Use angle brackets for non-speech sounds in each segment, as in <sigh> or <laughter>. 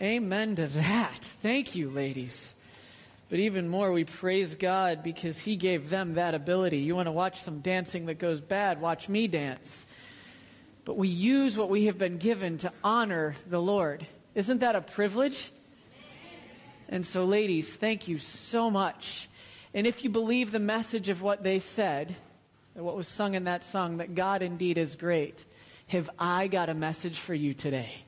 Amen to that. Thank you, ladies. But even more, we praise God because He gave them that ability. You want to watch some dancing that goes bad, watch me dance. But we use what we have been given to honor the Lord. Isn't that a privilege? And so, ladies, thank you so much. And if you believe the message of what they said, what was sung in that song, that God indeed is great, have I got a message for you today.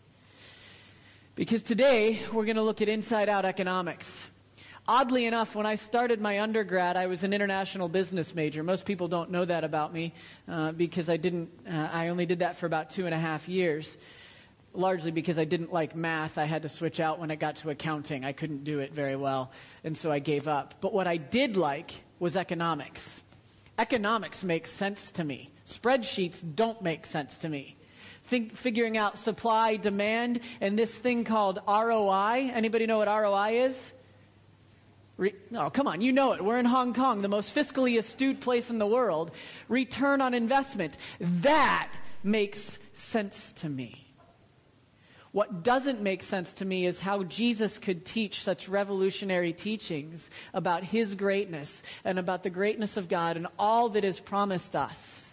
Because today we're going to look at inside out economics. Oddly enough, when I started my undergrad, I was an international business major. Most people don't know that about me uh, because I didn't. Uh, I only did that for about two and a half years, largely because I didn't like math. I had to switch out when it got to accounting. I couldn't do it very well, and so I gave up. But what I did like was economics. Economics makes sense to me. Spreadsheets don't make sense to me. Think, figuring out supply, demand, and this thing called ROI. Anybody know what ROI is? Re- no, come on, you know it. We're in Hong Kong, the most fiscally astute place in the world. Return on investment. That makes sense to me. What doesn't make sense to me is how Jesus could teach such revolutionary teachings about his greatness and about the greatness of God and all that is promised us.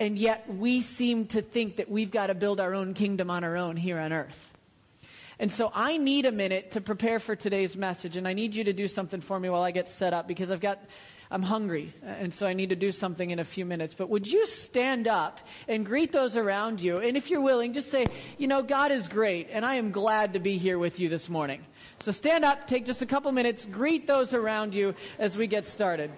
And yet we seem to think that we've got to build our own kingdom on our own here on earth. And so I need a minute to prepare for today's message, and I need you to do something for me while I get set up because I've got, I'm hungry, and so I need to do something in a few minutes. But would you stand up and greet those around you? And if you're willing, just say, you know, God is great, and I am glad to be here with you this morning. So stand up, take just a couple minutes, greet those around you as we get started.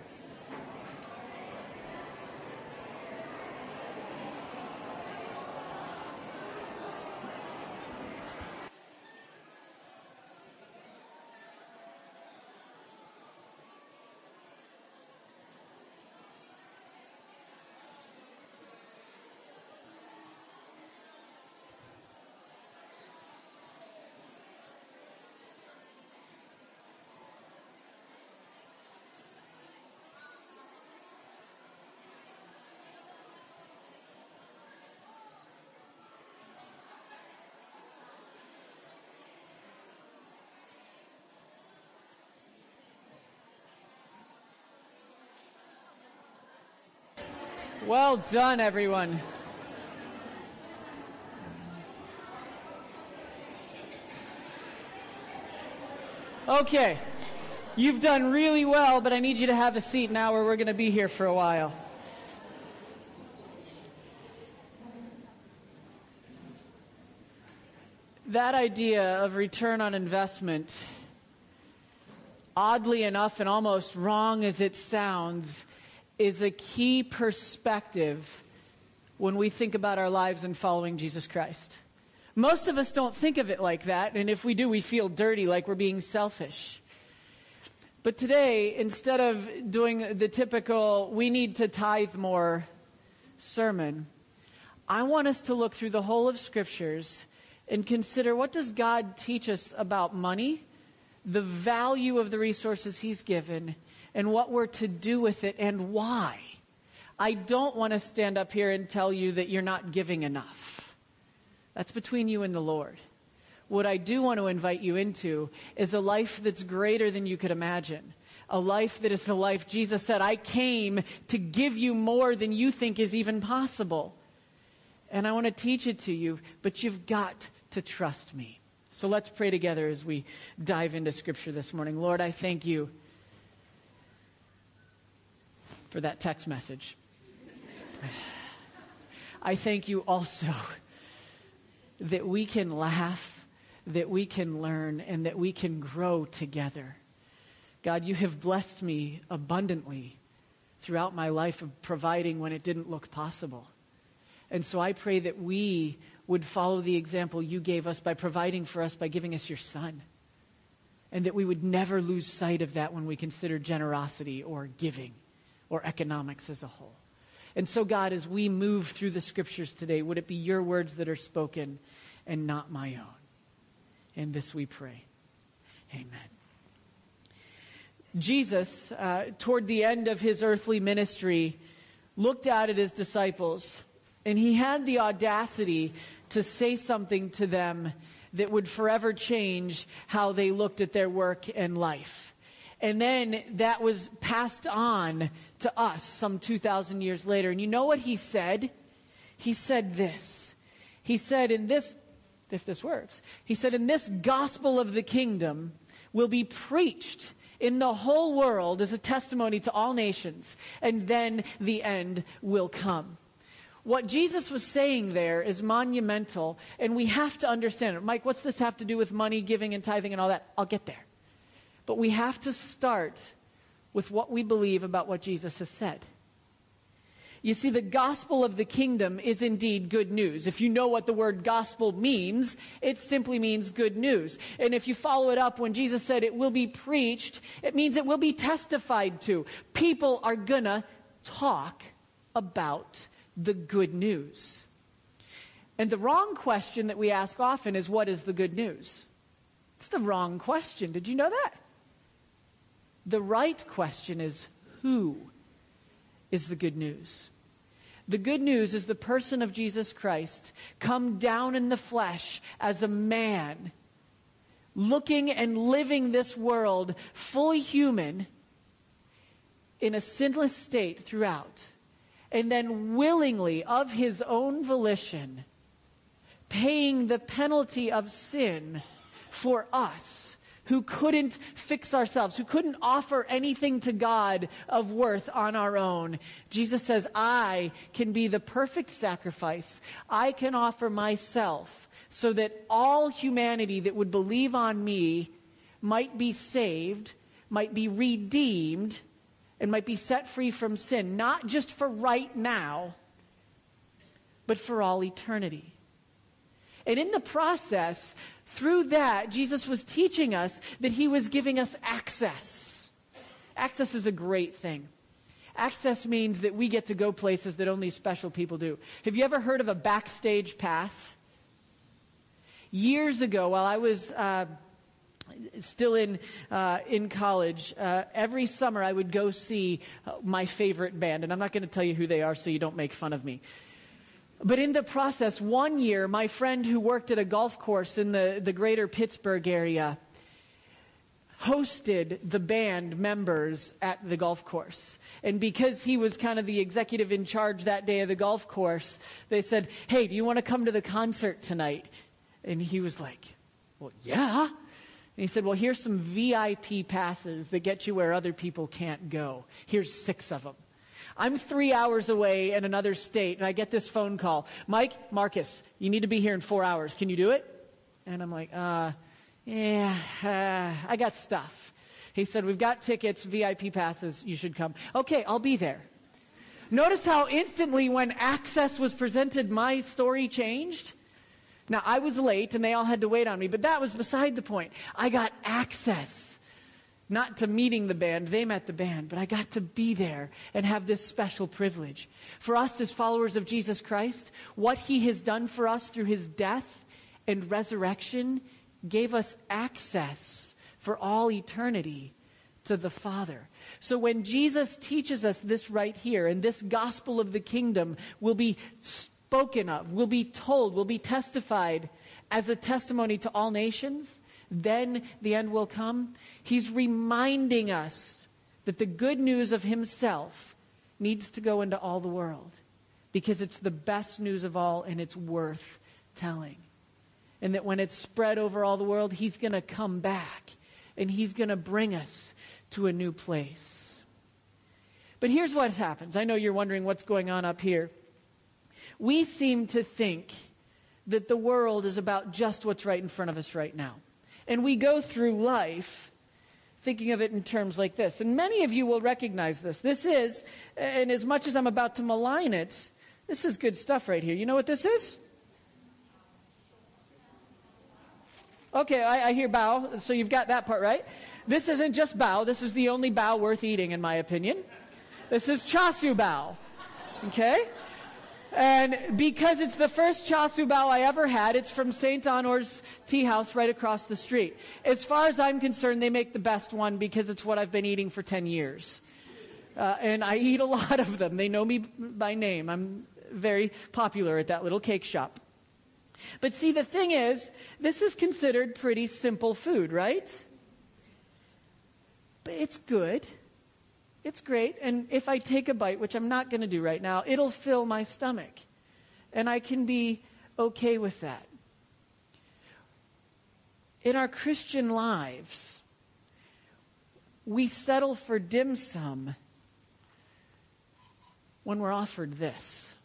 Well done, everyone. Okay. You've done really well, but I need you to have a seat now or we're going to be here for a while. That idea of return on investment, oddly enough and almost wrong as it sounds, is a key perspective when we think about our lives and following Jesus Christ. Most of us don't think of it like that, and if we do, we feel dirty, like we're being selfish. But today, instead of doing the typical, we need to tithe more sermon, I want us to look through the whole of Scriptures and consider what does God teach us about money, the value of the resources He's given, and what we're to do with it and why. I don't want to stand up here and tell you that you're not giving enough. That's between you and the Lord. What I do want to invite you into is a life that's greater than you could imagine. A life that is the life Jesus said, I came to give you more than you think is even possible. And I want to teach it to you, but you've got to trust me. So let's pray together as we dive into Scripture this morning. Lord, I thank you for that text message. I thank you also that we can laugh, that we can learn, and that we can grow together. God, you have blessed me abundantly throughout my life of providing when it didn't look possible. And so I pray that we would follow the example you gave us by providing for us by giving us your son. And that we would never lose sight of that when we consider generosity or giving or economics as a whole. And so, God, as we move through the scriptures today, would it be your words that are spoken and not my own? In this we pray. Amen. Jesus, uh, toward the end of his earthly ministry, looked out at his disciples and he had the audacity to say something to them that would forever change how they looked at their work and life. And then that was passed on to us some 2,000 years later. And you know what he said? He said this. He said, in this, if this works, he said, in this gospel of the kingdom will be preached in the whole world as a testimony to all nations, and then the end will come. What Jesus was saying there is monumental, and we have to understand it. Mike, what's this have to do with money, giving, and tithing, and all that? I'll get there. But we have to start with what we believe about what Jesus has said. You see, the gospel of the kingdom is indeed good news. If you know what the word gospel means, it simply means good news. And if you follow it up when Jesus said it will be preached, it means it will be testified to. People are gonna talk about the good news. And the wrong question that we ask often is what is the good news? It's the wrong question. Did you know that? The right question is who is the good news? The good news is the person of Jesus Christ come down in the flesh as a man, looking and living this world fully human in a sinless state throughout, and then willingly, of his own volition, paying the penalty of sin for us who couldn't fix ourselves, who couldn't offer anything to God of worth on our own. Jesus says, I can be the perfect sacrifice. I can offer myself so that all humanity that would believe on me might be saved, might be redeemed, and might be set free from sin, not just for right now, but for all eternity. And in the process, through that, Jesus was teaching us that he was giving us access. Access is a great thing. Access means that we get to go places that only special people do. Have you ever heard of a backstage pass? Years ago, while I was uh, still in, uh, in college, uh, every summer I would go see uh, my favorite band. And I'm not going to tell you who they are so you don't make fun of me. But in the process, one year, my friend who worked at a golf course in the, the greater Pittsburgh area hosted the band members at the golf course. And because he was kind of the executive in charge that day of the golf course, they said, Hey, do you want to come to the concert tonight? And he was like, Well, yeah. And he said, Well, here's some VIP passes that get you where other people can't go. Here's six of them. I'm three hours away in another state, and I get this phone call. Mike, Marcus, you need to be here in four hours. Can you do it? And I'm like, uh, yeah, uh, I got stuff. He said, We've got tickets, VIP passes. You should come. Okay, I'll be there. Notice how instantly, when access was presented, my story changed. Now, I was late and they all had to wait on me, but that was beside the point. I got access not to meeting the band, they met the band, but I got to be there and have this special privilege. For us as followers of Jesus Christ, what he has done for us through his death and resurrection gave us access for all eternity to the Father. So when Jesus teaches us this right here, and this gospel of the kingdom will be spoken of, will be told, will be testified as a testimony to all nations, then the end will come. He's reminding us that the good news of himself needs to go into all the world because it's the best news of all and it's worth telling. And that when it's spread over all the world, he's going to come back and he's going to bring us to a new place. But here's what happens. I know you're wondering what's going on up here. We seem to think that the world is about just what's right in front of us right now. And we go through life thinking of it in terms like this. And many of you will recognize this. This is, and as much as I'm about to malign it, this is good stuff right here. You know what this is? Okay, I, I hear bao, so you've got that part right. This isn't just bao, this is the only bao worth eating, in my opinion. This is char siu bao. Okay? And because it's the first char siu bao I ever had, it's from St. Honoré's Tea House right across the street. As far as I'm concerned, they make the best one because it's what I've been eating for 10 years. Uh, and I eat a lot of them. They know me by name. I'm very popular at that little cake shop. But see, the thing is, this is considered pretty simple food, right? But it's good. It's great. And if I take a bite, which I'm not going to do right now, it'll fill my stomach. And I can be okay with that. In our Christian lives, we settle for dim sum when we're offered this.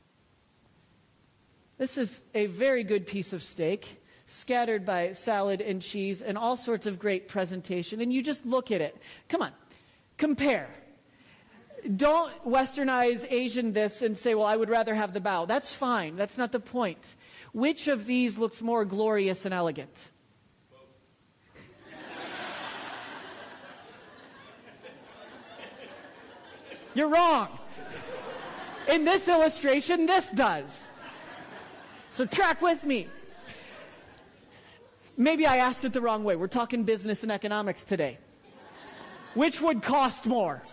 This is a very good piece of steak, scattered by salad and cheese and all sorts of great presentation. And you just look at it. Come on, compare. Don't westernize Asian this and say, well, I would rather have the bao. That's fine. That's not the point. Which of these looks more glorious and elegant? <laughs> You're wrong. In this illustration, this does. So track with me. Maybe I asked it the wrong way. We're talking business and economics today. Which would cost more?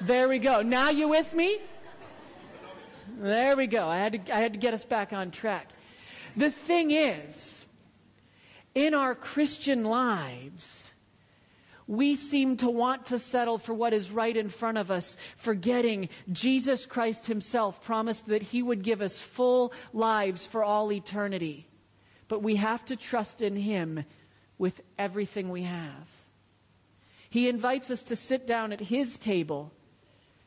There we go. Now you with me? There we go. I had to, I had to get us back on track. The thing is, in our Christian lives, we seem to want to settle for what is right in front of us, forgetting Jesus Christ Himself promised that He would give us full lives for all eternity. But we have to trust in Him with everything we have. He invites us to sit down at His table,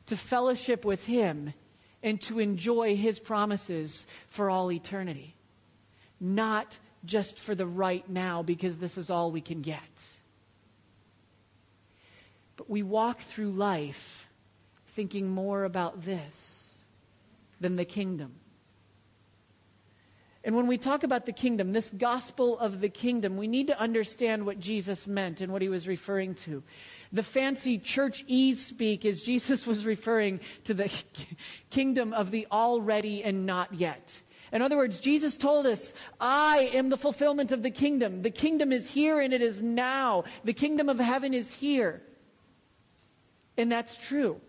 to fellowship with Him, and to enjoy His promises for all eternity. Not just for the right now, because this is all we can get. But we walk through life thinking more about this than the kingdom. And when we talk about the kingdom, this gospel of the kingdom, we need to understand what Jesus meant and what he was referring to. The fancy church ease speak is Jesus was referring to the <laughs> kingdom of the already and not yet. In other words, Jesus told us, I am the fulfillment of the kingdom. The kingdom is here and it is now. The kingdom of heaven is here. And that's true.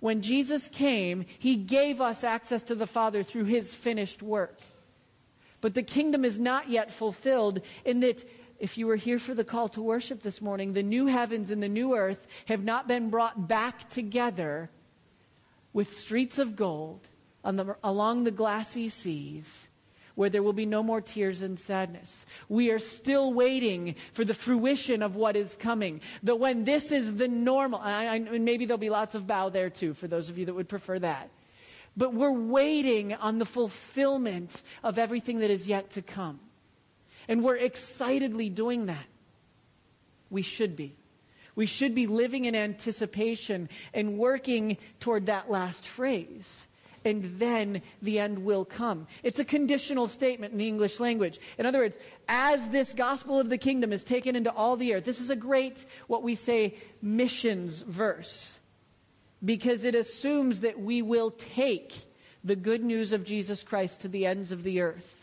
When Jesus came, he gave us access to the Father through his finished work. But the kingdom is not yet fulfilled in that if you were here for the call to worship this morning, the new heavens and the new earth have not been brought back together with streets of gold the, along the glassy seas where there will be no more tears and sadness. We are still waiting for the fruition of what is coming. That when this is the normal, and maybe there'll be lots of bao there too, for those of you that would prefer that. But we're waiting on the fulfillment of everything that is yet to come. And we're excitedly doing that. We should be. We should be living in anticipation and working toward that last phrase and then the end will come. It's a conditional statement in the English language. In other words, as this gospel of the kingdom is taken into all the earth, this is a great, what we say, missions verse, because it assumes that we will take the good news of Jesus Christ to the ends of the earth.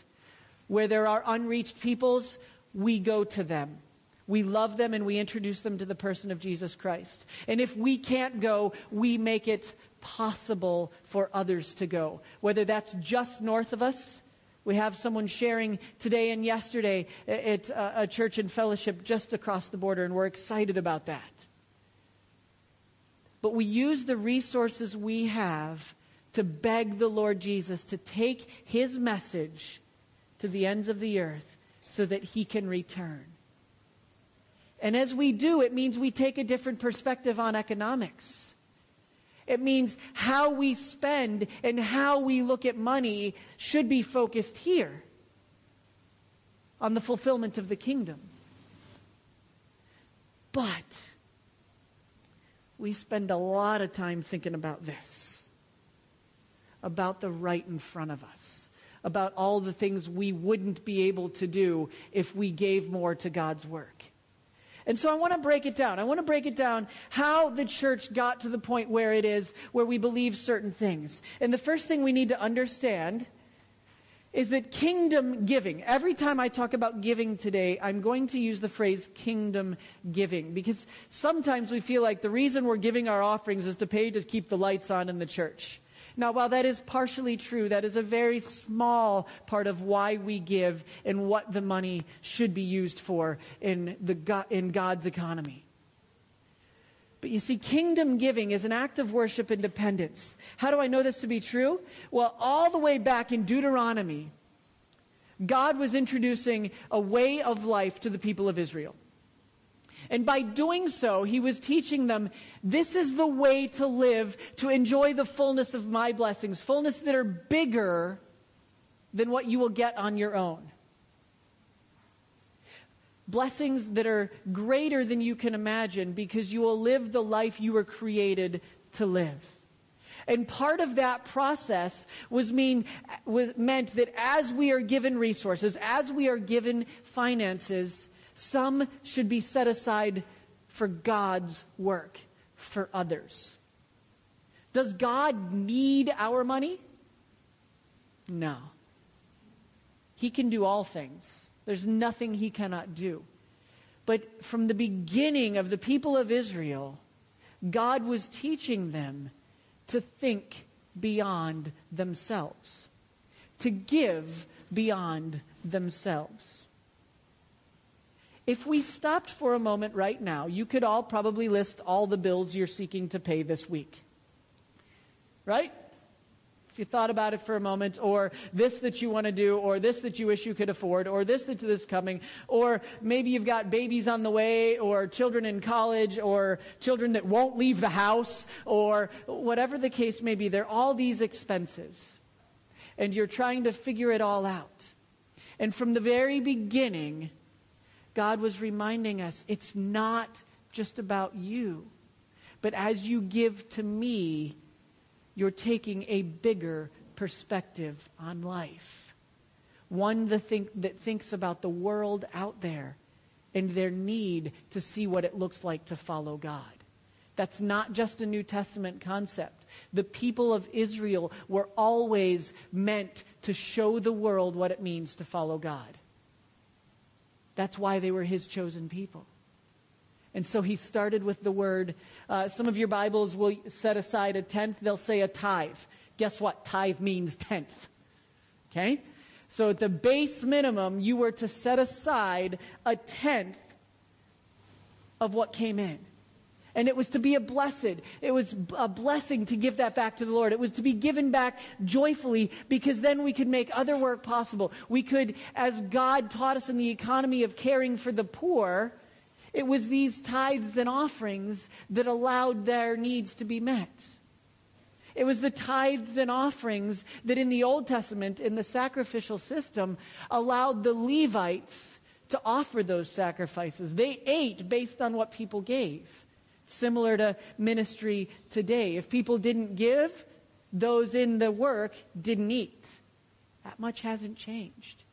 Where there are unreached peoples, we go to them. We love them and we introduce them to the person of Jesus Christ. And if we can't go, we make it possible for others to go. Whether that's just north of us, we have someone sharing today and yesterday at uh, a church and fellowship just across the border, and we're excited about that. But we use the resources we have to beg the Lord Jesus to take his message to the ends of the earth so that he can return. And as we do, it means we take a different perspective on economics. It means how we spend and how we look at money should be focused here on the fulfillment of the kingdom. But we spend a lot of time thinking about this, about the right in front of us, about all the things we wouldn't be able to do if we gave more to God's work. And so I want to break it down. I want to break it down how the church got to the point where it is, where we believe certain things. And the first thing we need to understand is that kingdom giving, every time I talk about giving today, I'm going to use the phrase kingdom giving because sometimes we feel like the reason we're giving our offerings is to pay to keep the lights on in the church. Now, while that is partially true, that is a very small part of why we give and what the money should be used for in, the, in God's economy. But you see, kingdom giving is an act of worship and dependence. How do I know this to be true? Well, all the way back in Deuteronomy, God was introducing a way of life to the people of Israel. And by doing so, he was teaching them this is the way to live to enjoy the fullness of my blessings, fullness that are bigger than what you will get on your own. Blessings that are greater than you can imagine because you will live the life you were created to live. And part of that process was, mean, was meant that as we are given resources, as we are given finances, some should be set aside for God's work, for others. Does God need our money? No. He can do all things. There's nothing he cannot do. But from the beginning of the people of Israel, God was teaching them to think beyond themselves, to give beyond themselves. If we stopped for a moment right now, you could all probably list all the bills you're seeking to pay this week. Right? If you thought about it for a moment, or this that you want to do, or this that you wish you could afford, or this that's coming, or maybe you've got babies on the way, or children in college, or children that won't leave the house, or whatever the case may be, there are all these expenses. And you're trying to figure it all out. And from the very beginning, God was reminding us it's not just about you, but as you give to me, you're taking a bigger perspective on life. One that, think, that thinks about the world out there and their need to see what it looks like to follow God. That's not just a New Testament concept. The people of Israel were always meant to show the world what it means to follow God. That's why they were his chosen people. And so he started with the word. Uh, some of your Bibles will set aside a tenth, they'll say a tithe. Guess what? Tithe means tenth. Okay? So at the base minimum, you were to set aside a tenth of what came in. And it was to be a blessed. It was a blessing to give that back to the Lord. It was to be given back joyfully because then we could make other work possible. We could, as God taught us in the economy of caring for the poor, it was these tithes and offerings that allowed their needs to be met. It was the tithes and offerings that in the Old Testament, in the sacrificial system, allowed the Levites to offer those sacrifices. They ate based on what people gave similar to ministry today. If people didn't give, those in the work didn't eat. That much hasn't changed.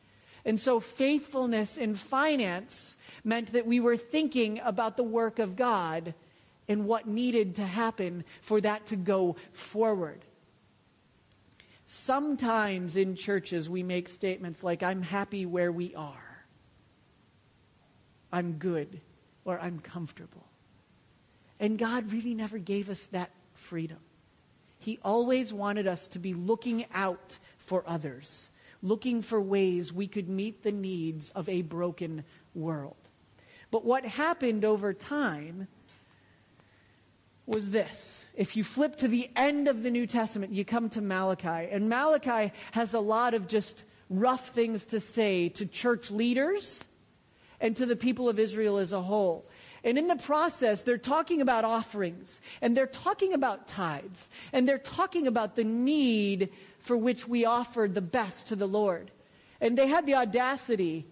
And so faithfulness in finance meant that we were thinking about the work of God and what needed to happen for that to go forward. Sometimes in churches we make statements like, I'm happy where we are, I'm good, or I'm comfortable. And God really never gave us that freedom. He always wanted us to be looking out for others, looking for ways we could meet the needs of a broken world. But what happened over time was this. If you flip to the end of the New Testament, you come to Malachi. And Malachi has a lot of just rough things to say to church leaders and to the people of Israel as a whole. And in the process, they're talking about offerings, and they're talking about tithes, and they're talking about the need for which we offer the best to the Lord. And they had the audacity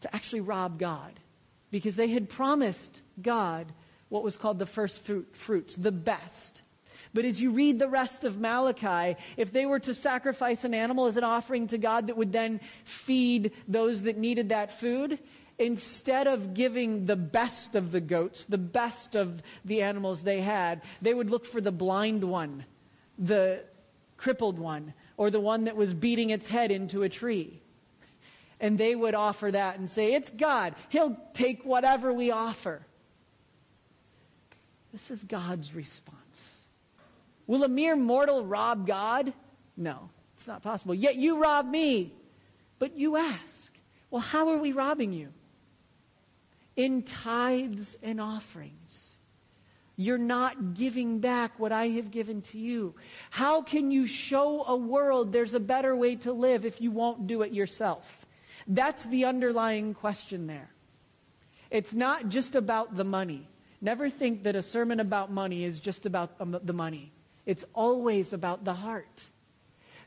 to actually rob God because they had promised God what was called the first fruit, fruits, the best. But as you read the rest of Malachi, if they were to sacrifice an animal as an offering to God that would then feed those that needed that food, instead of giving the best of the goats, the best of the animals they had, they would look for the blind one, the crippled one, or the one that was beating its head into a tree. And they would offer that and say, It's God. He'll take whatever we offer. This is God's response. Will a mere mortal rob God? No, it's not possible. Yet you rob me. But you ask, well, how are we robbing you? In tithes and offerings. You're not giving back what I have given to you. How can you show a world there's a better way to live if you won't do it yourself? That's the underlying question there. It's not just about the money. Never think that a sermon about money is just about um, the money. It's always about the heart.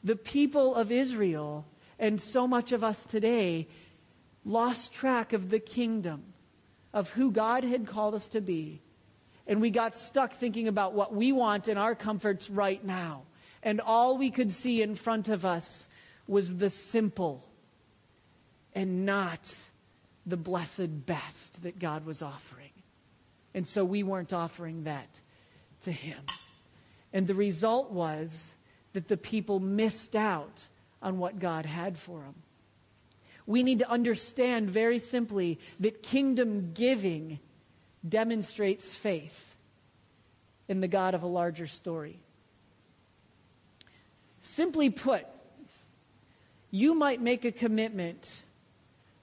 The people of Israel and so much of us today lost track of the kingdom, of who God had called us to be. And we got stuck thinking about what we want and our comforts right now. And all we could see in front of us was the simple and not the blessed best that God was offering. And so we weren't offering that to Him. And the result was that the people missed out on what God had for them. We need to understand very simply that kingdom giving demonstrates faith in the God of a larger story. Simply put, you might make a commitment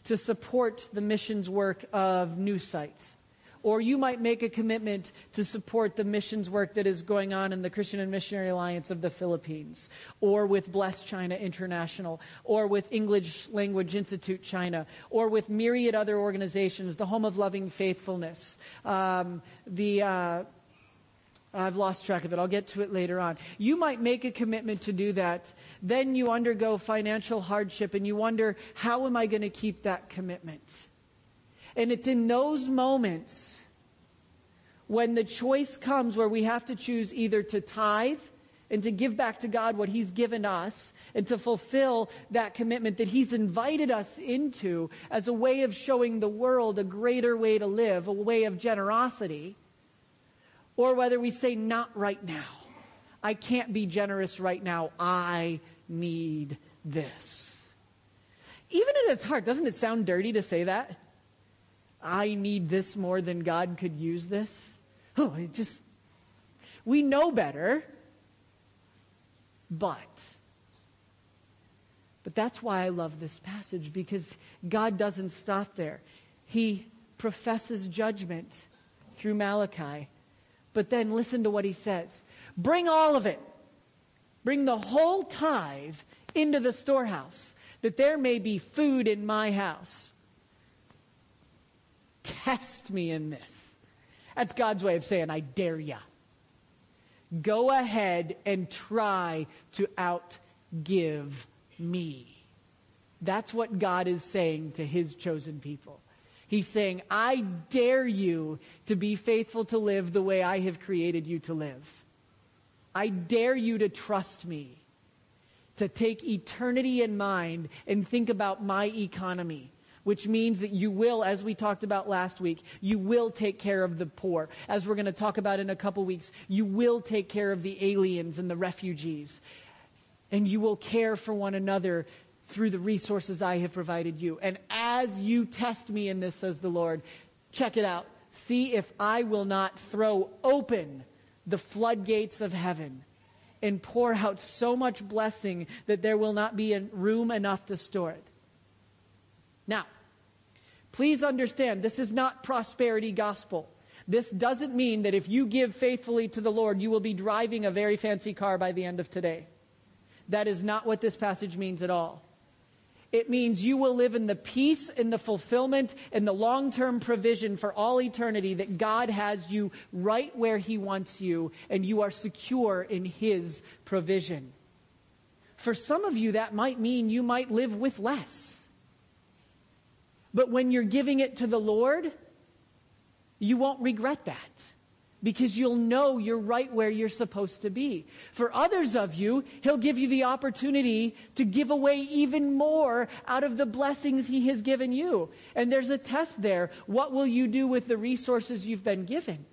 to support the missions work of New Sight or you might make a commitment to support the missions work that is going on in the Christian and Missionary Alliance of the Philippines, or with Bless China International, or with English Language Institute China, or with myriad other organizations, the Home of Loving Faithfulness, um, the. Uh, I've lost track of it. I'll get to it later on. You might make a commitment to do that. Then you undergo financial hardship and you wonder, how am I going to keep that commitment? And it's in those moments when the choice comes where we have to choose either to tithe and to give back to God what He's given us and to fulfill that commitment that He's invited us into as a way of showing the world a greater way to live, a way of generosity, or whether we say, not right now. I can't be generous right now. I need this. Even in its heart, doesn't it sound dirty to say that? I need this more than God could use this. Oh, it just, we know better. But, but that's why I love this passage because God doesn't stop there. He professes judgment through Malachi. But then listen to what he says Bring all of it, bring the whole tithe into the storehouse, that there may be food in my house. Test me in this. That's God's way of saying, I dare ya. Go ahead and try to outgive me. That's what God is saying to his chosen people. He's saying, I dare you to be faithful to live the way I have created you to live. I dare you to trust me, to take eternity in mind and think about my economy which means that you will, as we talked about last week, you will take care of the poor. As we're going to talk about in a couple weeks, you will take care of the aliens and the refugees. And you will care for one another through the resources I have provided you. And as you test me in this, says the Lord, check it out. See if I will not throw open the floodgates of heaven and pour out so much blessing that there will not be room enough to store it. Now, please understand this is not prosperity gospel. This doesn't mean that if you give faithfully to the Lord, you will be driving a very fancy car by the end of today. That is not what this passage means at all. It means you will live in the peace and the fulfillment and the long term provision for all eternity that God has you right where He wants you, and you are secure in His provision. For some of you, that might mean you might live with less. But when you're giving it to the Lord, you won't regret that because you'll know you're right where you're supposed to be. For others of you, He'll give you the opportunity to give away even more out of the blessings He has given you. And there's a test there. What will you do with the resources you've been given?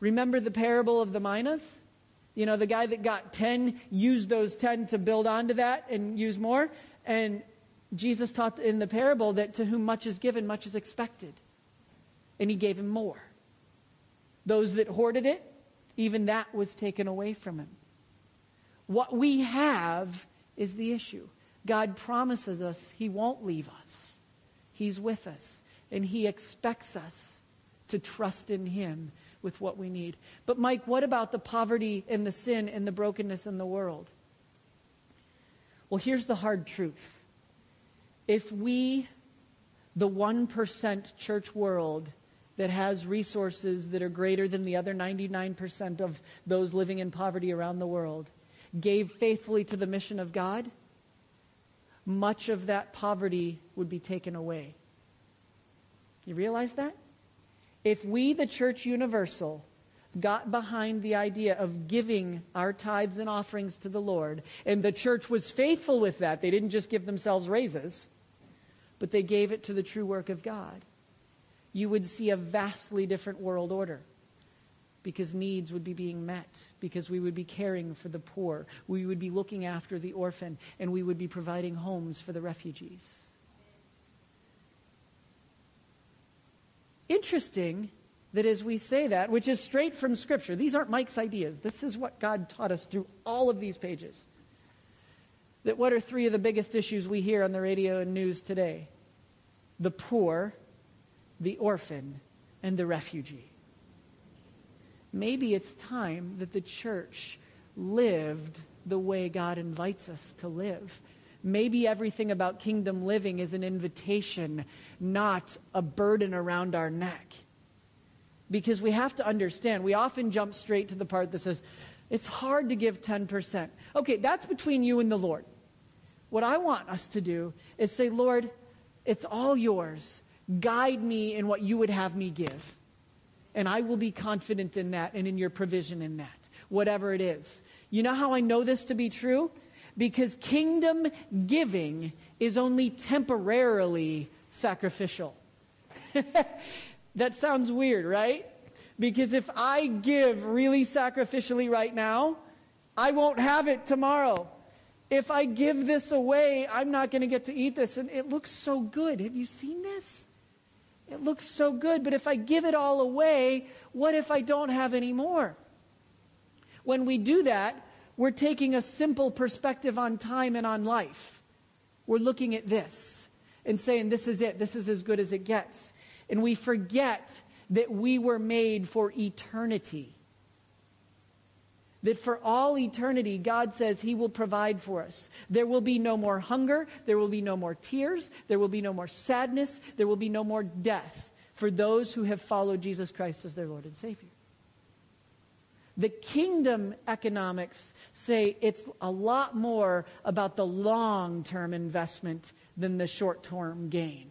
Remember the parable of the minas? You know, the guy that got 10 used those 10 to build onto that and use more. And Jesus taught in the parable that to whom much is given, much is expected. And he gave him more. Those that hoarded it even that was taken away from him. What we have is the issue. God promises us He won't leave us, He's with us, and He expects us to trust in Him with what we need. But, Mike, what about the poverty and the sin and the brokenness in the world? Well, here's the hard truth. If we, the 1% church world that has resources that are greater than the other 99% of those living in poverty around the world, gave faithfully to the mission of God, much of that poverty would be taken away. You realize that? If we, the church universal, got behind the idea of giving our tithes and offerings to the Lord, and the church was faithful with that, they didn't just give themselves raises, but they gave it to the true work of God, you would see a vastly different world order because needs would be being met, because we would be caring for the poor, we would be looking after the orphan, and we would be providing homes for the refugees. Interesting that as we say that, which is straight from Scripture, these aren't Mike's ideas. This is what God taught us through all of these pages. That what are three of the biggest issues we hear on the radio and news today? The poor, the orphan, and the refugee maybe it's time that the church lived the way God invites us to live. Maybe everything about kingdom living is an invitation, not a burden around our neck. Because we have to understand, we often jump straight to the part that says, it's hard to give 10%. Okay, that's between you and the Lord. What I want us to do is say, Lord, it's all yours. Guide me in what you would have me give. And I will be confident in that and in your provision in that, whatever it is. You know how I know this to be true? Because kingdom giving is only temporarily sacrificial. <laughs> that sounds weird, right? Because if I give really sacrificially right now, I won't have it tomorrow. If I give this away, I'm not going to get to eat this. And it looks so good. Have you seen this? It looks so good, but if I give it all away, what if I don't have any more? When we do that, we're taking a simple perspective on time and on life. We're looking at this and saying, This is it, this is as good as it gets. And we forget that we were made for eternity that for all eternity, God says He will provide for us. There will be no more hunger, there will be no more tears, there will be no more sadness, there will be no more death for those who have followed Jesus Christ as their Lord and Savior. The kingdom economics say it's a lot more about the long term investment than the short term gain.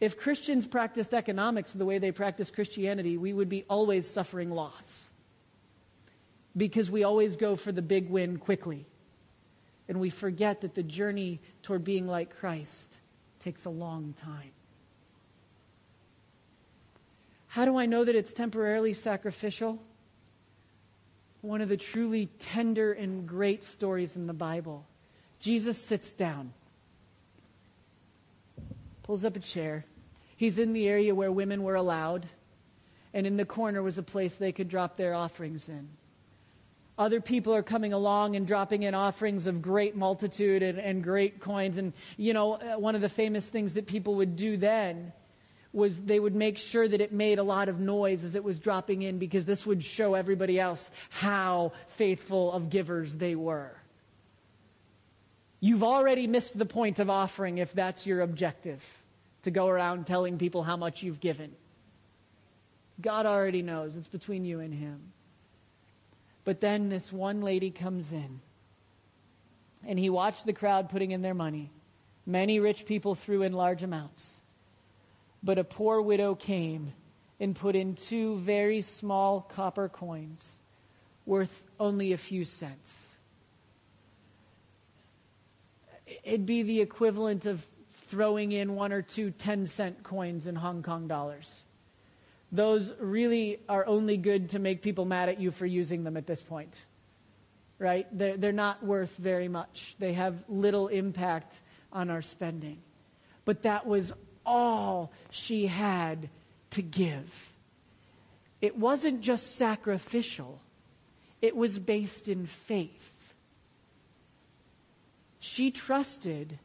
If Christians practiced economics the way they practice Christianity, we would be always suffering loss because we always go for the big win quickly. And we forget that the journey toward being like Christ takes a long time. How do I know that it's temporarily sacrificial? One of the truly tender and great stories in the Bible. Jesus sits down, pulls up a chair. He's in the area where women were allowed, and in the corner was a place they could drop their offerings in. Other people are coming along and dropping in offerings of great multitude and, and great coins. And, you know, uh, one of the famous things that people would do then was they would make sure that it made a lot of noise as it was dropping in because this would show everybody else how faithful of givers they were. You've already missed the point of offering if that's your objective, to go around telling people how much you've given. God already knows. It's between you and Him. But then this one lady comes in, and he watched the crowd putting in their money. Many rich people threw in large amounts. But a poor widow came and put in two very small copper coins worth only a few cents. It'd be the equivalent of throwing in one or two 10 cent coins in Hong Kong dollars those really are only good to make people mad at you for using them at this point. Right? They're, they're not worth very much, they have little impact on our spending. But that was all she had to give. it wasn't just sacrificial, it was based in faith. She trusted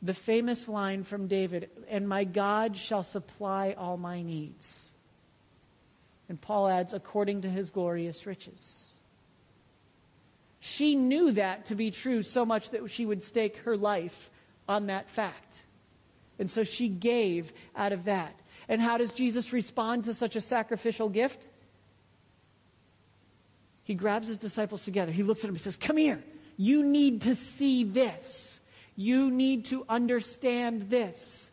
the famous line from David, and my God shall supply all my needs. And Paul adds, according to his glorious riches. She knew that to be true so much that she would stake her life on that fact. And so she gave out of that. And how does Jesus respond to such a sacrificial gift? He grabs his disciples together. He looks at them and says, Come here. You need to see this. You need to understand this.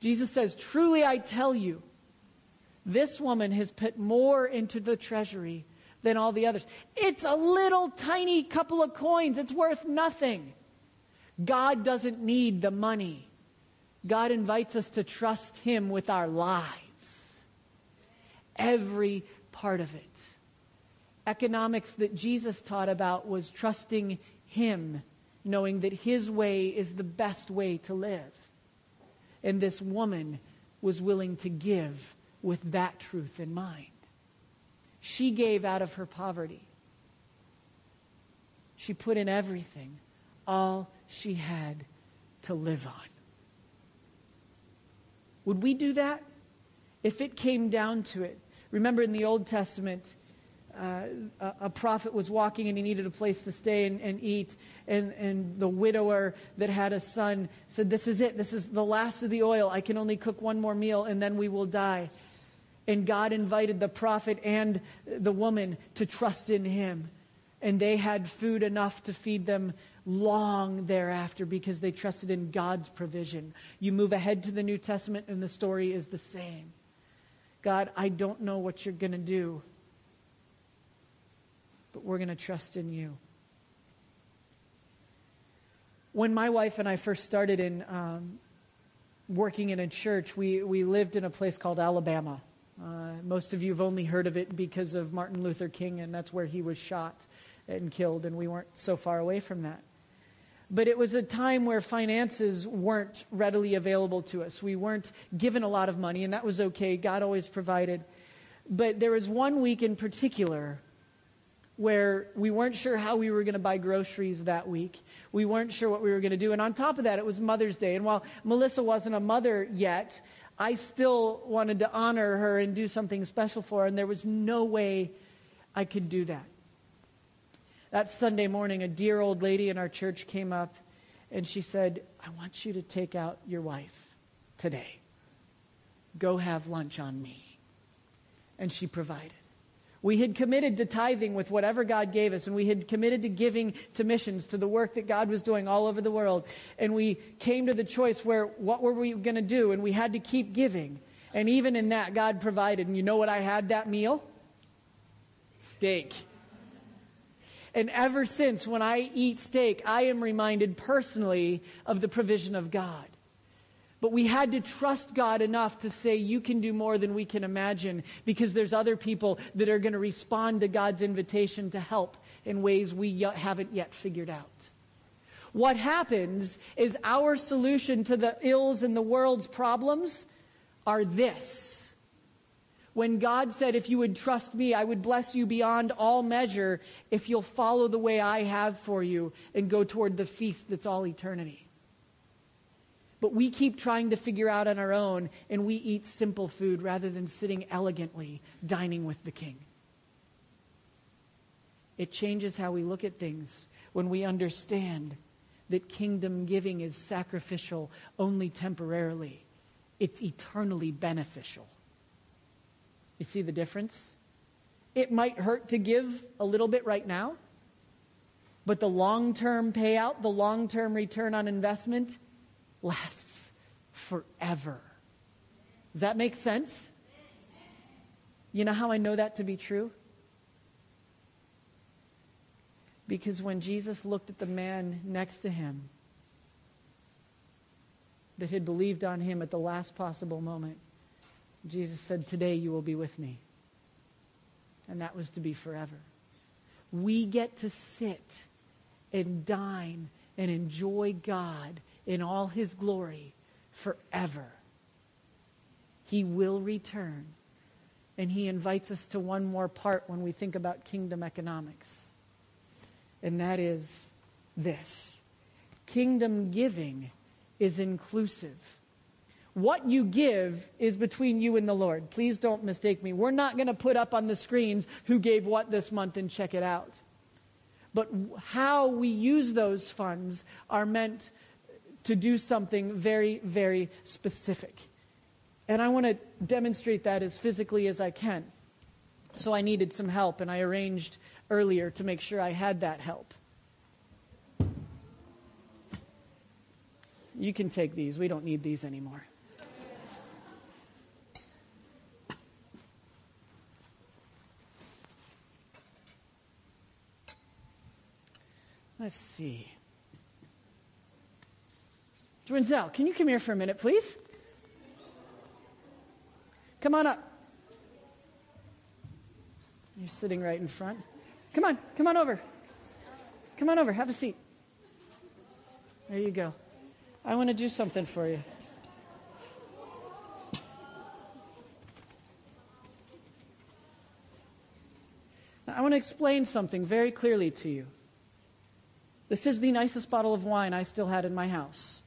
Jesus says, Truly I tell you, this woman has put more into the treasury than all the others. It's a little tiny couple of coins, it's worth nothing. God doesn't need the money. God invites us to trust Him with our lives, every part of it. Economics that Jesus taught about was trusting Him knowing that his way is the best way to live. And this woman was willing to give with that truth in mind. She gave out of her poverty. She put in everything, all she had to live on. Would we do that? If it came down to it. Remember in the Old Testament, uh, a, prophet was walking and he needed a place to stay and, and eat. And, and the widower that had a son said, This is it. This is the last of the oil. I can only cook one more meal and then we will die. And God invited the prophet and the woman to trust in him. And they had food enough to feed them long thereafter because they trusted in God's provision. You move ahead to the New Testament and the story is the same. God, I don't know what you're going to do but we're going to trust in you. When my wife and I first started in um, working in a church, we, we lived in a place called Alabama. Uh, most of you have only heard of it because of Martin Luther King, and that's where he was shot and killed, and we weren't so far away from that. But it was a time where finances weren't readily available to us. We weren't given a lot of money, and that was okay. God always provided. But there was one week in particular where we weren't sure how we were going to buy groceries that week. We weren't sure what we were going to do. And on top of that, it was Mother's Day. And while Melissa wasn't a mother yet, I still wanted to honor her and do something special for her. And there was no way I could do that. That Sunday morning, a dear old lady in our church came up and she said, I want you to take out your wife today. Go have lunch on me. And she provided. We had committed to tithing with whatever God gave us, and we had committed to giving to missions, to the work that God was doing all over the world. And we came to the choice where what were we going to do? And we had to keep giving. And even in that, God provided. And you know what I had that meal? Steak. And ever since, when I eat steak, I am reminded personally of the provision of God. But we had to trust God enough to say, You can do more than we can imagine, because there's other people that are going to respond to God's invitation to help in ways we haven't yet figured out. What happens is our solution to the ills in the world's problems are this. When God said, If you would trust me, I would bless you beyond all measure if you'll follow the way I have for you and go toward the feast that's all eternity. But we keep trying to figure out on our own, and we eat simple food rather than sitting elegantly dining with the king. It changes how we look at things when we understand that kingdom giving is sacrificial only temporarily, it's eternally beneficial. You see the difference? It might hurt to give a little bit right now, but the long term payout, the long term return on investment, lasts forever. Does that make sense? You know how I know that to be true? Because when Jesus looked at the man next to him that had believed on him at the last possible moment, Jesus said, Today you will be with me. And that was to be forever. We get to sit and dine and enjoy God in all his glory forever. He will return And he invites us to one more part when we think about kingdom economics. And that is this kingdom giving is inclusive. What you give is between you and the Lord. Please don't mistake me. We're not going to put up on the screens who gave what this month and check it out. But how we use those funds are meant to do something very, very specific. And I want to demonstrate that as physically as I can. So I needed some help, and I arranged earlier to make sure I had that help. You can take these. We don't need these anymore. Let's see. Dwinzel, can you come here for a minute, please? Come on up. You're sitting right in front. Come on, come on over. Come on over, have a seat. There you go. I want to do something for you. Now, I want to explain something very clearly to you. This is the nicest bottle of wine I still had in my house.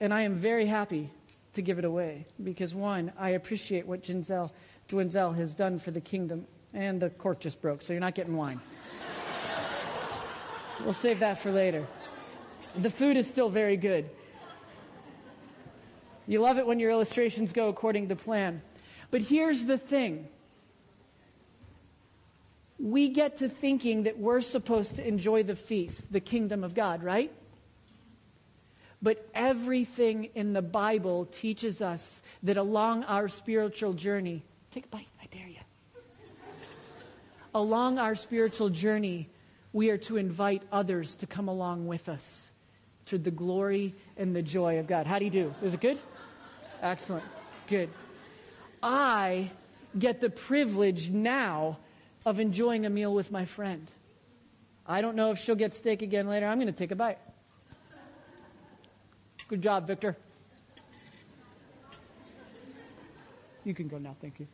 And I am very happy to give it away because, one, I appreciate what Ginzel, Dwinzel has done for the kingdom. And the cork just broke, so you're not getting wine. <laughs> we'll save that for later. The food is still very good. You love it when your illustrations go according to plan. But here's the thing we get to thinking that we're supposed to enjoy the feast, the kingdom of God, right? But everything in the Bible teaches us that along our spiritual journey, take a bite, I dare you. along our spiritual journey, we are to invite others to come along with us to the glory and the joy of God. How do you do? Is it good? Excellent. Good. I get the privilege now of enjoying a meal with my friend. I don't know if she'll get steak again later. I'm going to take a bite. Good job, Victor. You can go now, thank you.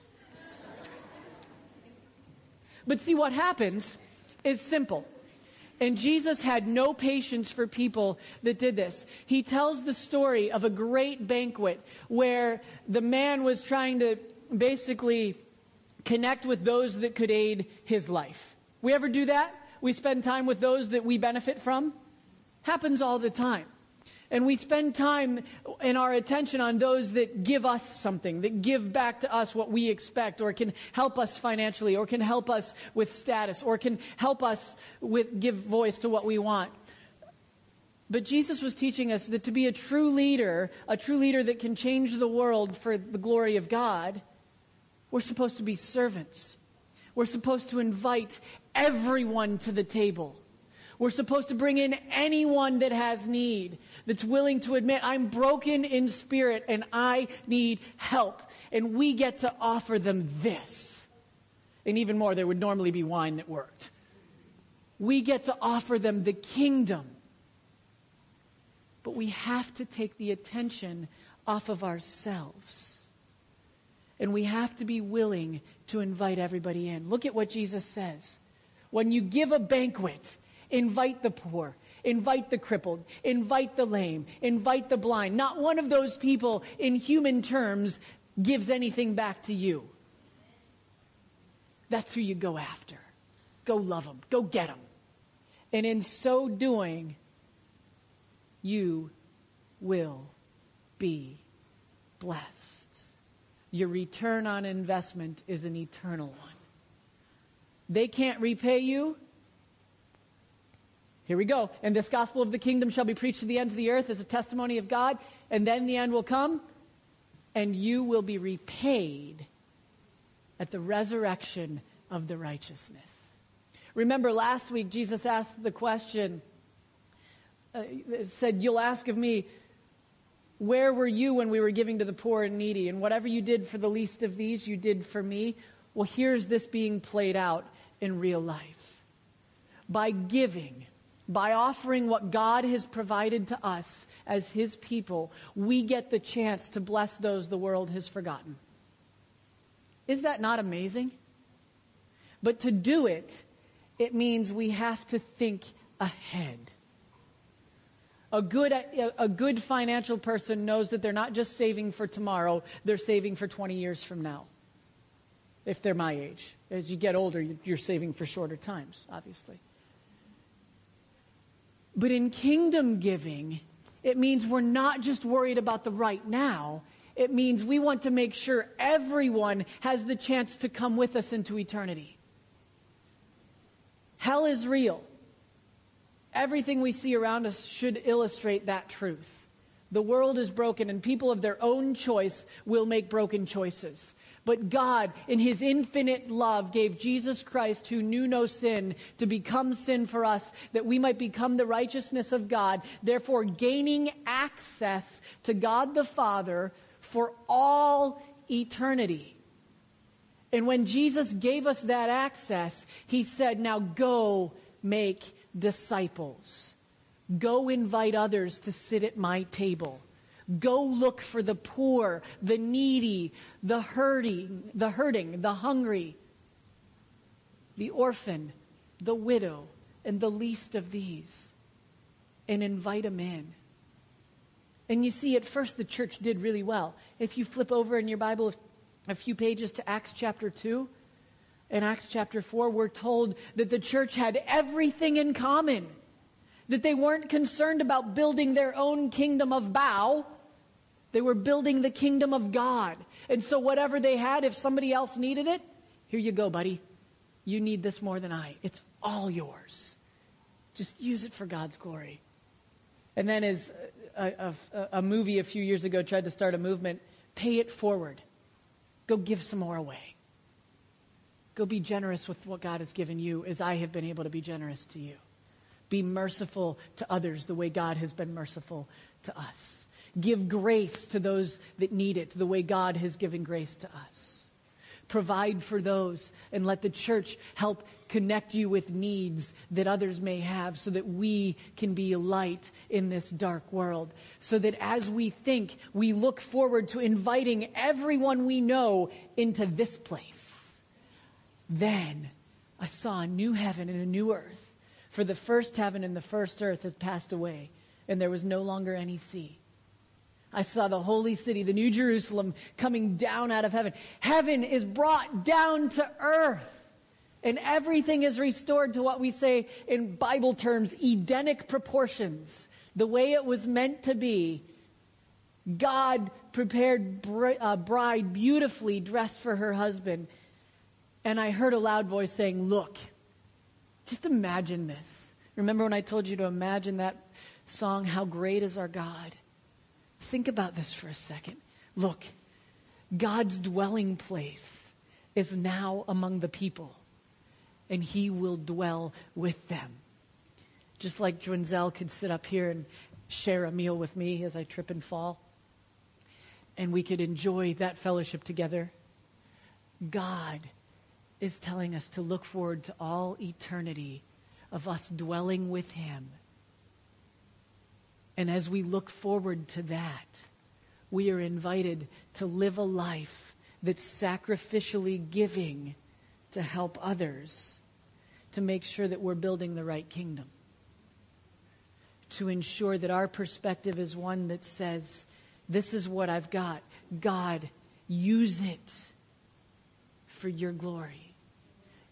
But see, what happens is simple. And Jesus had no patience for people that did this. He tells the story of a great banquet where the man was trying to basically connect with those that could aid his life. We ever do that? We spend time with those that we benefit from? Happens all the time. And we spend time and our attention on those that give us something, that give back to us what we expect, or can help us financially, or can help us with status, or can help us with give voice to what we want. But Jesus was teaching us that to be a true leader, a true leader that can change the world for the glory of God, we're supposed to be servants. We're supposed to invite everyone to the table. We're supposed to bring in anyone that has need, that's willing to admit, I'm broken in spirit and I need help. And we get to offer them this. And even more, there would normally be wine that worked. We get to offer them the kingdom. But we have to take the attention off of ourselves. And we have to be willing to invite everybody in. Look at what Jesus says. When you give a banquet, invite the poor, invite the crippled, invite the lame, invite the blind. Not one of those people, in human terms, gives anything back to you. That's who you go after. Go love them, go get them. And in so doing, you will be blessed your return on investment is an eternal one. They can't repay you. Here we go. And this gospel of the kingdom shall be preached to the ends of the earth as a testimony of God, and then the end will come, and you will be repaid at the resurrection of the righteousness. Remember last week, Jesus asked the question, uh, said, You'll ask of me, where were you when we were giving to the poor and needy? And whatever you did for the least of these, you did for me. Well, here's this being played out in real life. By giving, by offering what God has provided to us as His people, we get the chance to bless those the world has forgotten. Is that not amazing? But to do it, it means we have to think ahead. A good, a good financial person knows that they're not just saving for tomorrow, they're saving for 20 years from now. If they're my age. As you get older, you're saving for shorter times, obviously. But in kingdom giving, it means we're not just worried about the right now. It means we want to make sure everyone has the chance to come with us into eternity. Hell is real. Everything we see around us should illustrate that truth. The world is broken, and people of their own choice will make broken choices. But God, in His infinite love, gave Jesus Christ, who knew no sin, to become sin for us, that we might become the righteousness of God, therefore gaining access to God the Father for all eternity. And when Jesus gave us that access, he said, Now go make disciples. Go invite others to sit at my table. Go look for the poor, the needy, the hurting, the hurting, the hungry, the orphan, the widow, and the least of these, and invite them in. And you see, at first the church did really well. If you flip over in your Bible, a few pages to Acts chapter 2. In Acts chapter 4, we're told that the church had everything in common, that they weren't concerned about building their own kingdom of Bao. They were building the kingdom of God. And so, whatever they had, if somebody else needed it, here you go, buddy. You need this more than I. It's all yours. Just use it for God's glory. And then, as a, a, a movie a few years ago tried to start a movement, pay it forward. Go give some more away. Go be generous with what God has given you as I have been able to be generous to you. Be merciful to others the way God has been merciful to us. Give grace to those that need it the way God has given grace to us. Provide for those and let the church help connect you with needs that others may have so that we can be light in this dark world. So that as we think, we look forward to inviting everyone we know into this place. Then I saw a new heaven and a new earth. For the first heaven and the first earth had passed away, and there was no longer any sea. I saw the holy city, the New Jerusalem, coming down out of heaven. Heaven is brought down to earth. And everything is restored to what we say in Bible terms Edenic proportions, the way it was meant to be. God prepared a uh, bride beautifully dressed for her husband. And I heard a loud voice saying, Look, just imagine this. Remember when I told you to imagine that song, How Great is Our God? Think about this for a second. Look, God's dwelling place is now among the people and he will dwell with them. Just like Drenzel could sit up here and share a meal with me as I trip and fall, and we could enjoy that fellowship together. God is telling us to look forward to all eternity of us dwelling with him. And as we look forward to that, we are invited to live a life that's sacrificially giving to help others to make sure that we're building the right kingdom. To ensure that our perspective is one that says, This is what I've got. God, use it for your glory.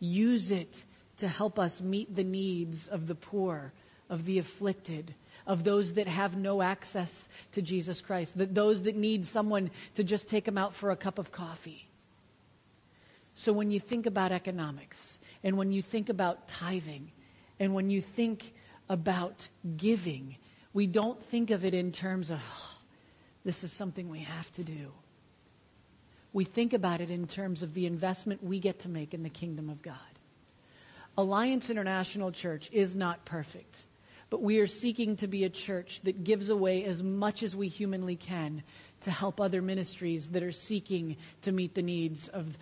Use it to help us meet the needs of the poor, of the afflicted, of those that have no access to Jesus Christ, that those that need someone to just take them out for a cup of coffee. So when you think about economics, and when you think about tithing, and when you think about giving, we don't think of it in terms of, oh, this is something we have to do. We think about it in terms of the investment we get to make in the kingdom of God. Alliance International Church is not perfect, but we are seeking to be a church that gives away as much as we humanly can to help other ministries that are seeking to meet the needs of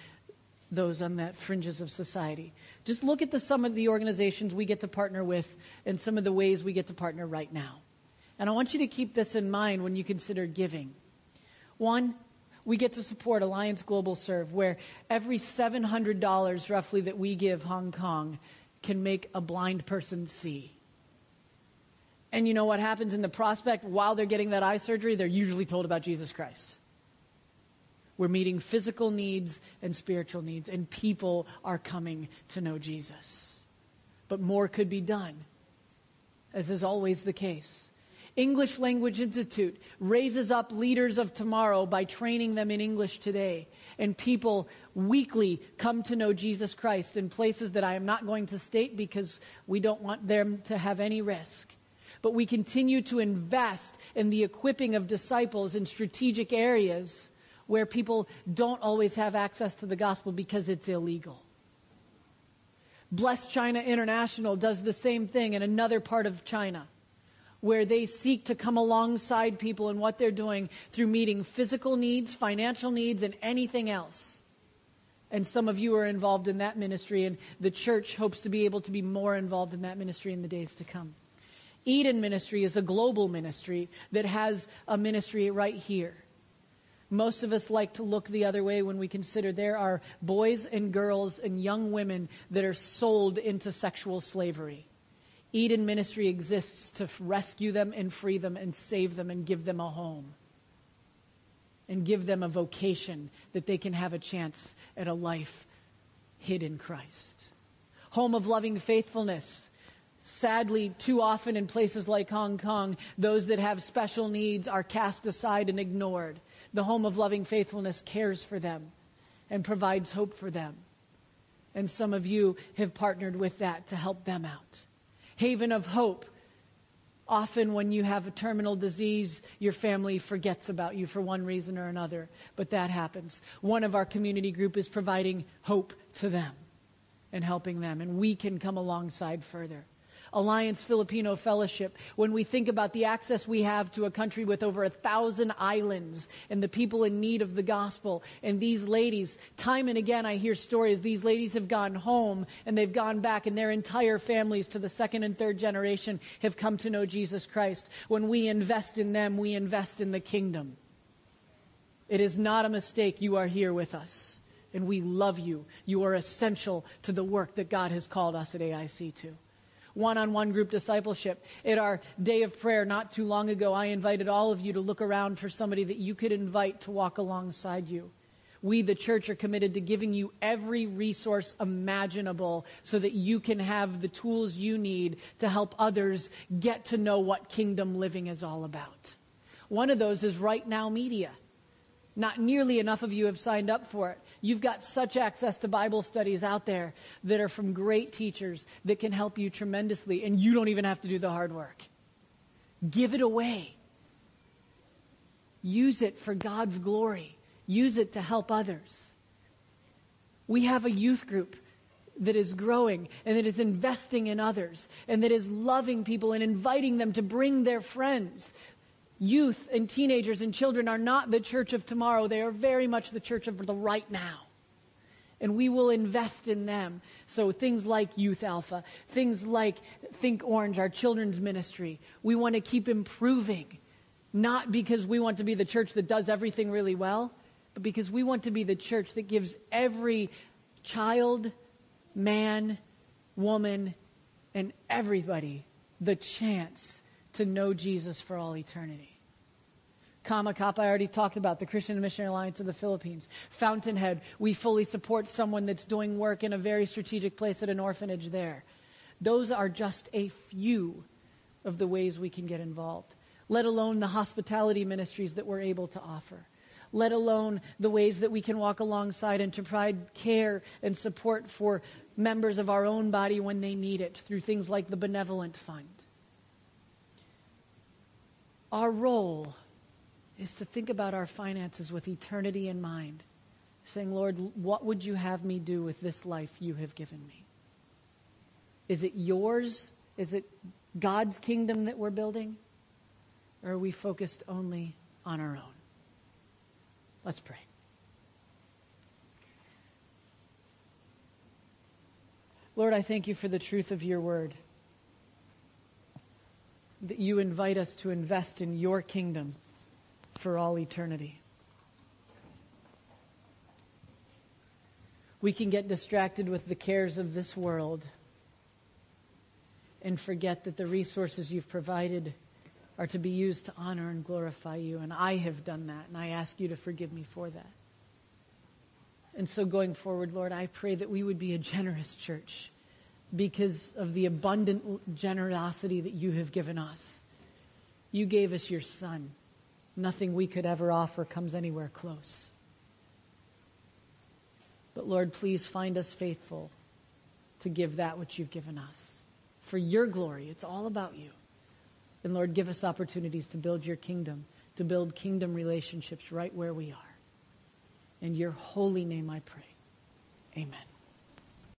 those on the fringes of society. Just look at the, some of the organizations we get to partner with and some of the ways we get to partner right now. And I want you to keep this in mind when you consider giving. One, we get to support Alliance Global Serve, where every $700 roughly that we give Hong Kong can make a blind person see. And you know what happens in the prospect while they're getting that eye surgery? They're usually told about Jesus Christ. We're meeting physical needs and spiritual needs, and people are coming to know Jesus. But more could be done, as is always the case. English Language Institute raises up leaders of tomorrow by training them in English today. And people weekly come to know Jesus Christ in places that I am not going to state because we don't want them to have any risk. But we continue to invest in the equipping of disciples in strategic areas where people don't always have access to the gospel because it's illegal. Bless China International does the same thing in another part of China where they seek to come alongside people in what they're doing through meeting physical needs, financial needs, and anything else. And some of you are involved in that ministry, and the church hopes to be able to be more involved in that ministry in the days to come. Eden Ministry is a global ministry that has a ministry right here. Most of us like to look the other way when we consider there are boys and girls and young women that are sold into sexual slavery. Eden Ministry exists to rescue them and free them and save them and give them a home and give them a vocation that they can have a chance at a life hid in Christ. Home of loving faithfulness. Sadly, too often in places like Hong Kong, those that have special needs are cast aside and ignored. The home of loving faithfulness cares for them and provides hope for them. And some of you have partnered with that to help them out haven of hope. Often, when you have a terminal disease, your family forgets about you for one reason or another, but that happens. One of our community group is providing hope to them and helping them, and we can come alongside further. Alliance Filipino Fellowship, when we think about the access we have to a country with over a thousand islands and the people in need of the gospel. And these ladies, time and again, I hear stories. These ladies have gone home and they've gone back, and their entire families to the second and third generation have come to know Jesus Christ. When we invest in them, we invest in the kingdom. It is not a mistake you are here with us, and we love you. You are essential to the work that God has called us at AIC to one on one group discipleship. At our day of prayer not too long ago, I invited all of you to look around for somebody that you could invite to walk alongside you. We, the church, are committed to giving you every resource imaginable so that you can have the tools you need to help others get to know what kingdom living is all about. One of those is Right Now Media. Not nearly enough of you have signed up for it. You've got such access to Bible studies out there that are from great teachers that can help you tremendously, and you don't even have to do the hard work. Give it away. Use it for God's glory, use it to help others. We have a youth group that is growing and that is investing in others and that is loving people and inviting them to bring their friends youth and teenagers and children are not the church of tomorrow. They are very much the church of the right now. And we will invest in them. So things like Youth Alpha, things like Think Orange, our children's ministry, we want to keep improving. Not because we want to be the church that does everything really well, but because we want to be the church that gives every child, man, woman, and everybody the chance to know Jesus for all eternity. CAMACOP, I already talked about the Christian Missionary Alliance of the Philippines. Fountainhead, we fully support someone that's doing work in a very strategic place at an orphanage there. Those are just a few of the ways we can get involved, let alone the hospitality ministries that we're able to offer, let alone the ways that we can walk alongside and to provide care and support for members of our own body when they need it through things like the Benevolent Fund. Our role is to think about our finances with eternity in mind, saying, Lord, what would you have me do with this life you have given me? Is it yours? Is it God's kingdom that we're building? Or are we focused only on our own? Let's pray. Lord, I thank you for the truth of your word that you invite us to invest in your kingdom for all eternity. We can get distracted with the cares of this world and forget that the resources you've provided are to be used to honor and glorify you. And I have done that, and I ask you to forgive me for that. And so going forward, Lord, I pray that we would be a generous church because of the abundant generosity that you have given us. You gave us your Son. Nothing we could ever offer comes anywhere close. But Lord, please find us faithful to give that which you've given us. For your glory, it's all about you. And Lord, give us opportunities to build your kingdom, to build kingdom relationships right where we are. In your holy name I pray. Amen.